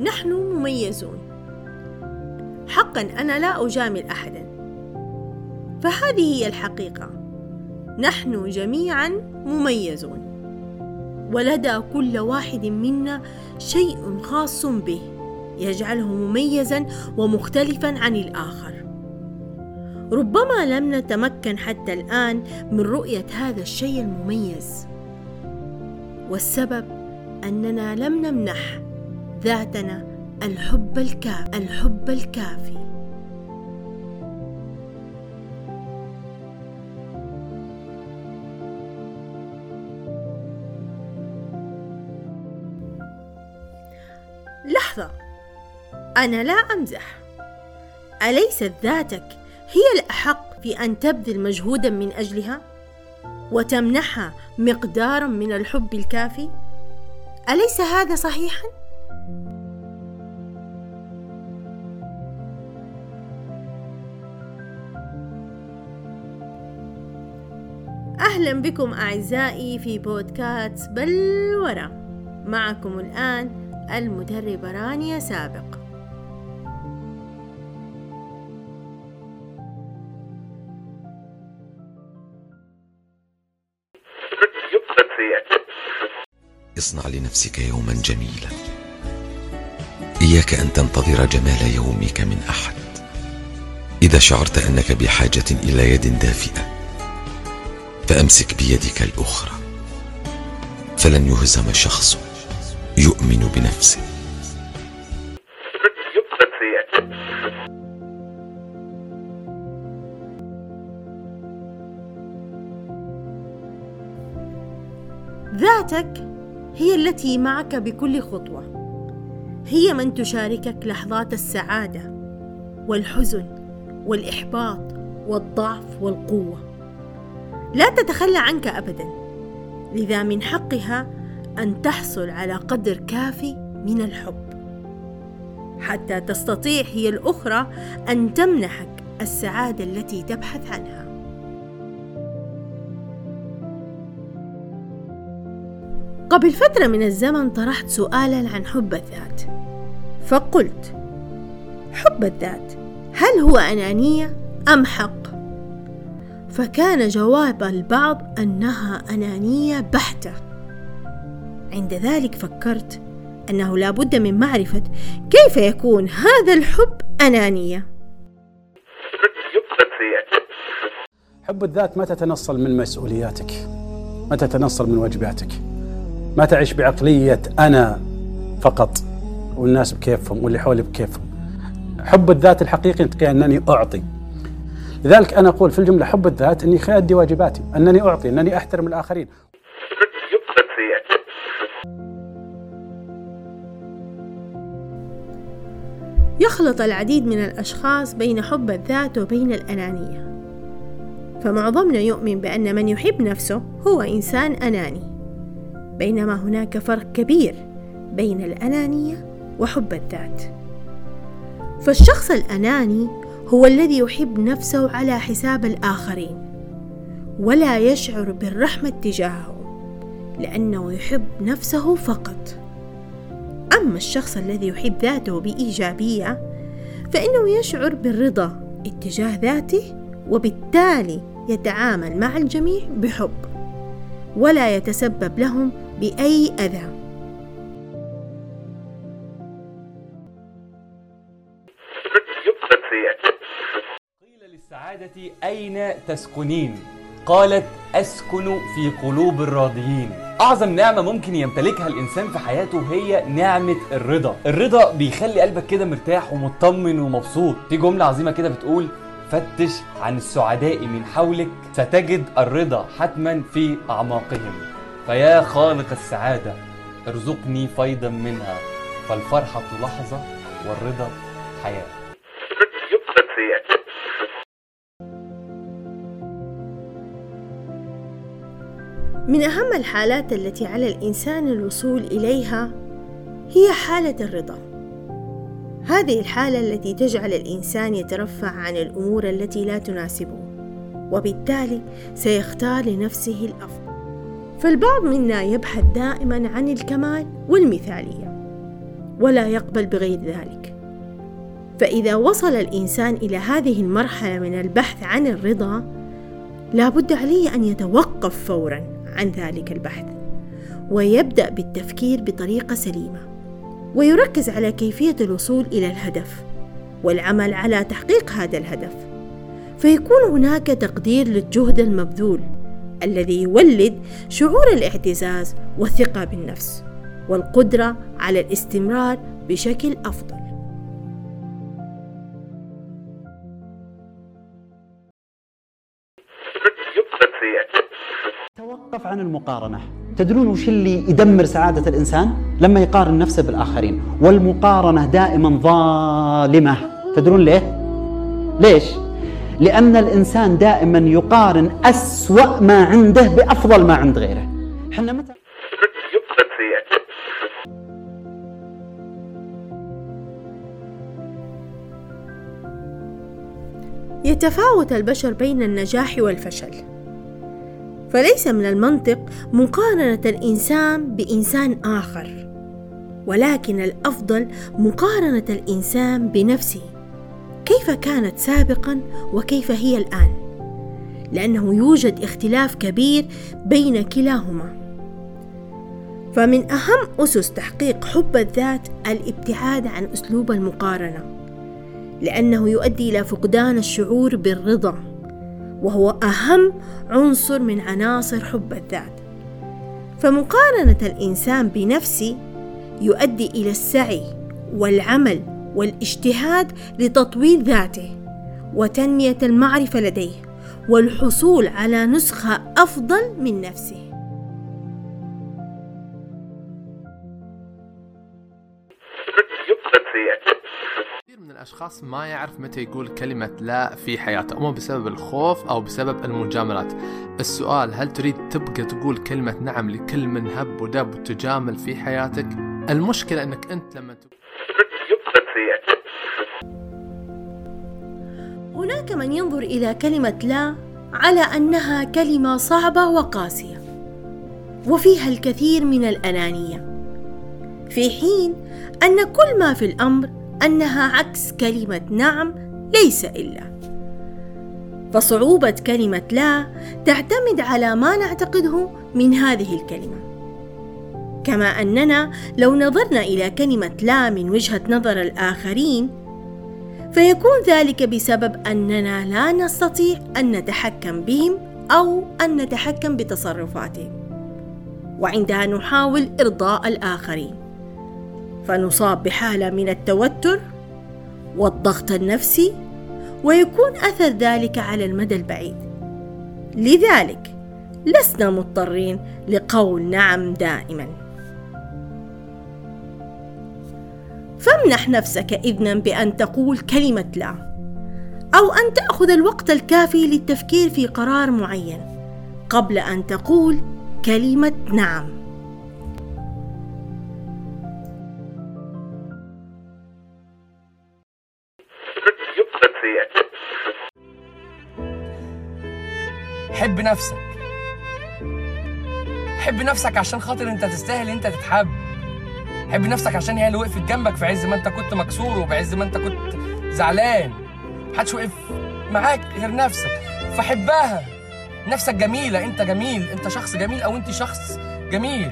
نحن مميزون. حقا أنا لا أجامل احدا. فهذه هي الحقيقة. نحن جميعا مميزون. ولدى كل واحد منا شيء خاص به يجعله مميزا ومختلفا عن الآخر. ربما لم نتمكن حتى الآن من رؤية هذا الشيء المميز. والسبب أننا لم نمنح ذاتنا الحب الكافي الحب الكافي. لحظة أنا لا أمزح. أليست ذاتك هي في أن تبذل مجهودا من أجلها وتمنحها مقدارا من الحب الكافي؟ أليس هذا صحيحا؟ أهلا بكم أعزائي في بودكاست بلورة معكم الآن المدربة رانيا سابق. اصنع لنفسك يوما جميلا. إياك أن تنتظر جمال يومك من أحد. إذا شعرت أنك بحاجة إلى يد دافئة فأمسك بيدك الأخرى. فلن يهزم شخص يؤمن بنفسه. ذاتك هي التي معك بكل خطوة. هي من تشاركك لحظات السعادة والحزن والإحباط والضعف والقوة. لا تتخلى عنك ابدا. لذا من حقها أن تحصل على قدر كافي من الحب. حتى تستطيع هي الأخرى أن تمنحك السعادة التي تبحث عنها. قبل فترة من الزمن طرحت سؤالا عن حب الذات. فقلت حب الذات هل هو أنانية أم حق؟ فكان جواب البعض أنها أنانية بحتة. عند ذلك فكرت أنه لا بد من معرفة كيف يكون هذا الحب أنانية. حب الذات ما تتنصل من مسؤولياتك ما تتنصل من واجباتك. ما تعيش بعقلية أنا فقط والناس بكيفهم واللي حولي بكيفهم. حب الذات الحقيقي أنني أعطي. لذلك أنا أقول في الجملة حب الذات أني أدي واجباتي أنني أعطي أنني أحترم الآخرين. يخلط العديد من الأشخاص بين حب الذات وبين الأنانية. فمعظمنا يؤمن بأن من يحب نفسه هو إنسان أناني. بينما هناك فرق كبير بين الأنانية وحب الذات. فالشخص الأناني هو الذي يحب نفسه على حساب الآخرين ولا يشعر بالرحمة تجاههم لأنه يحب نفسه فقط. أما الشخص الذي يحب ذاته بإيجابية فإنه يشعر بالرضا اتجاه ذاته وبالتالي يتعامل مع الجميع بحب ولا يتسبب لهم بأي أذى. قيل للسعادة أين تسكنين؟ قالت أسكن في قلوب الراضيين. أعظم نعمة ممكن يمتلكها الإنسان في حياته هي نعمة الرضا. الرضا بيخلي قلبك كده مرتاح ومطمن ومبسوط. في جملة عظيمة كده بتقول فتش عن السعداء من حولك ستجد الرضا حتما في أعماقهم. فيا خالق السعادة ارزقني فيضا منها. فالفرحة لحظة والرضا حياة. من أهم الحالات التي على الإنسان الوصول إليها هي حالة الرضا. هذه الحالة التي تجعل الإنسان يترفع عن الأمور التي لا تناسبه وبالتالي سيختار لنفسه الأفضل. فالبعض منا يبحث دائما عن الكمال والمثالية ولا يقبل بغير ذلك. فإذا وصل الإنسان إلى هذه المرحلة من البحث عن الرضا لا بد عليه أن يتوقف فورا عن ذلك البحث ويبدأ بالتفكير بطريقة سليمة ويركز على كيفية الوصول إلى الهدف والعمل على تحقيق هذا الهدف. فيكون هناك تقدير للجهد المبذول الذي يولد شعور الاعتزاز والثقة بالنفس والقدرة على الاستمرار بشكل أفضل. توقف عن المقارنة. تدرون وش اللي يدمر سعادة الإنسان؟ لما يقارن نفسه بالآخرين. والمقارنة دائما ظالمة. تدرون ليه؟ ليش؟ لأن الإنسان دائما يقارن أسوأ ما عنده بأفضل ما عند غيره. إحنا متى؟ يتفاوت البشر بين النجاح والفشل. فليس من المنطق مقارنة الإنسان بإنسان آخر ولكن الأفضل مقارنة الإنسان بنفسه. كيف كانت سابقا وكيف هي الآن؟ لأنه يوجد اختلاف كبير بين كلاهما. فمن أهم أسس تحقيق حب الذات الابتعاد عن أسلوب المقارنة لأنه يؤدي إلى فقدان الشعور بالرضا وهو أهم عنصر من عناصر حب الذات. فمقارنة الإنسان بنفسه يؤدي إلى السعي والعمل والاجتهاد لتطوير ذاته وتنمية المعرفة لديه والحصول على نسخة أفضل من نفسه. كثير من الأشخاص ما يعرف متى يقول كلمة لا في حياته أما بسبب الخوف أو بسبب المجاملات. السؤال هل تريد تبقى تقول كلمة نعم لكل من هب ودب وتجامل في حياتك؟ المشكلة أنك أنت لما تقول هناك من ينظر إلى كلمة لا على أنها كلمة صعبة وقاسية وفيها الكثير من الأنانية. في حين أن كل ما في الأمر أنها عكس كلمة نعم ليس إلا. فصعوبة كلمة لا تعتمد على ما نعتقده من هذه الكلمة. كما أننا لو نظرنا إلى كلمة لا من وجهة نظر الآخرين فيكون ذلك بسبب أننا لا نستطيع أن نتحكم بهم أو أن نتحكم بتصرفاتهم وعندها نحاول إرضاء الآخرين. فنصاب بحالة من التوتر والضغط النفسي ويكون أثر ذلك على المدى البعيد. لذلك لسنا مضطرين لقول نعم دائما. فامنح نفسك إذنا بأن تقول كلمة لا أو أن تأخذ الوقت الكافي للتفكير في قرار معين قبل أن تقول كلمة نعم. حب نفسك. حب نفسك عشان خاطر أنت تستاهل أنت تتحب. حب نفسك عشان هي اللي وقفت جنبك في عز ما انت كنت مكسور وبعز ما انت كنت زعلان. محدش وقف معاك غير نفسك. فحبها. نفسك جميلة. انت جميل. انت شخص جميل أو انت شخص جميل.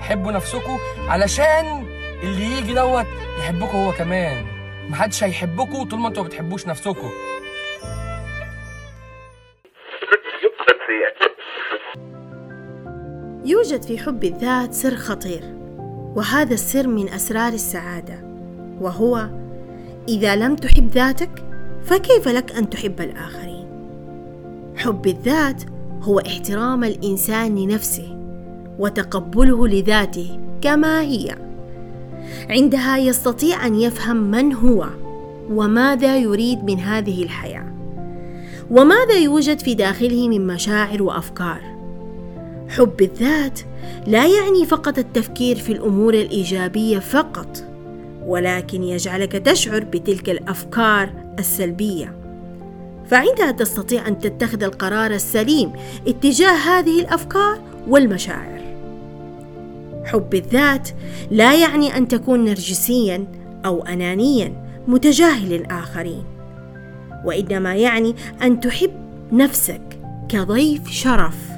حبوا نفسكم علشان اللي يجي دوت يحبكم هو كمان. محدش هيحبكم طول ما أنتوا ما بتحبوش نفسكم يوجد في حب الذات سر خطير. وهذا السر من أسرار السعادة وهو إذا لم تحب ذاتك فكيف لك أن تحب الآخرين؟ حب الذات هو احترام الإنسان لنفسه وتقبله لذاته كما هي. عندها يستطيع أن يفهم من هو وماذا يريد من هذه الحياة وماذا يوجد في داخله من مشاعر وأفكار. حب الذات لا يعني فقط التفكير في الأمور الإيجابية فقط ولكن يجعلك تشعر بتلك الأفكار السلبية. فعندها تستطيع أن تتخذ القرار السليم اتجاه هذه الأفكار والمشاعر. حب الذات لا يعني أن تكون نرجسيا أو انانيا متجاهل الآخرين وإنما يعني أن تحب نفسك كضيف شرف.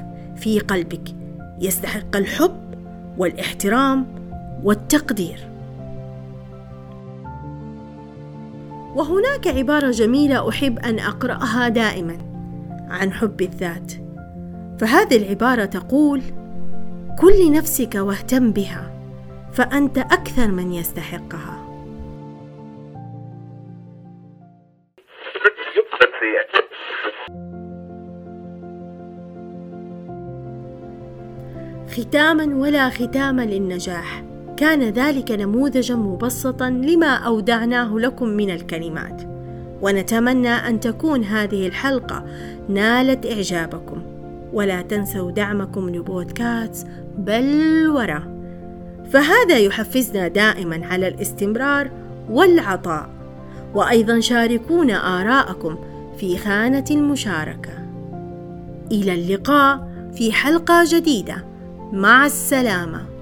في قلبك. يستحق الحب والاحترام والتقدير. وهناك عبارة جميلة أحب أن أقرأها دائما عن حب الذات. فهذه العبارة تقول كن لنفسك واهتم بها فأنت أكثر من يستحقها. ختاما ولا ختام للنجاح. كان ذلك نموذجا مبسطا لما أودعناه لكم من الكلمات. ونتمنى أن تكون هذه الحلقة نالت إعجابكم. ولا تنسوا دعمكم لبودكاست بل ورا فهذا يحفزنا دائما على الاستمرار والعطاء. وأيضا شاركونا آراءكم في خانة المشاركه إلى اللقاء في حلقة جديدة. مع السلامة.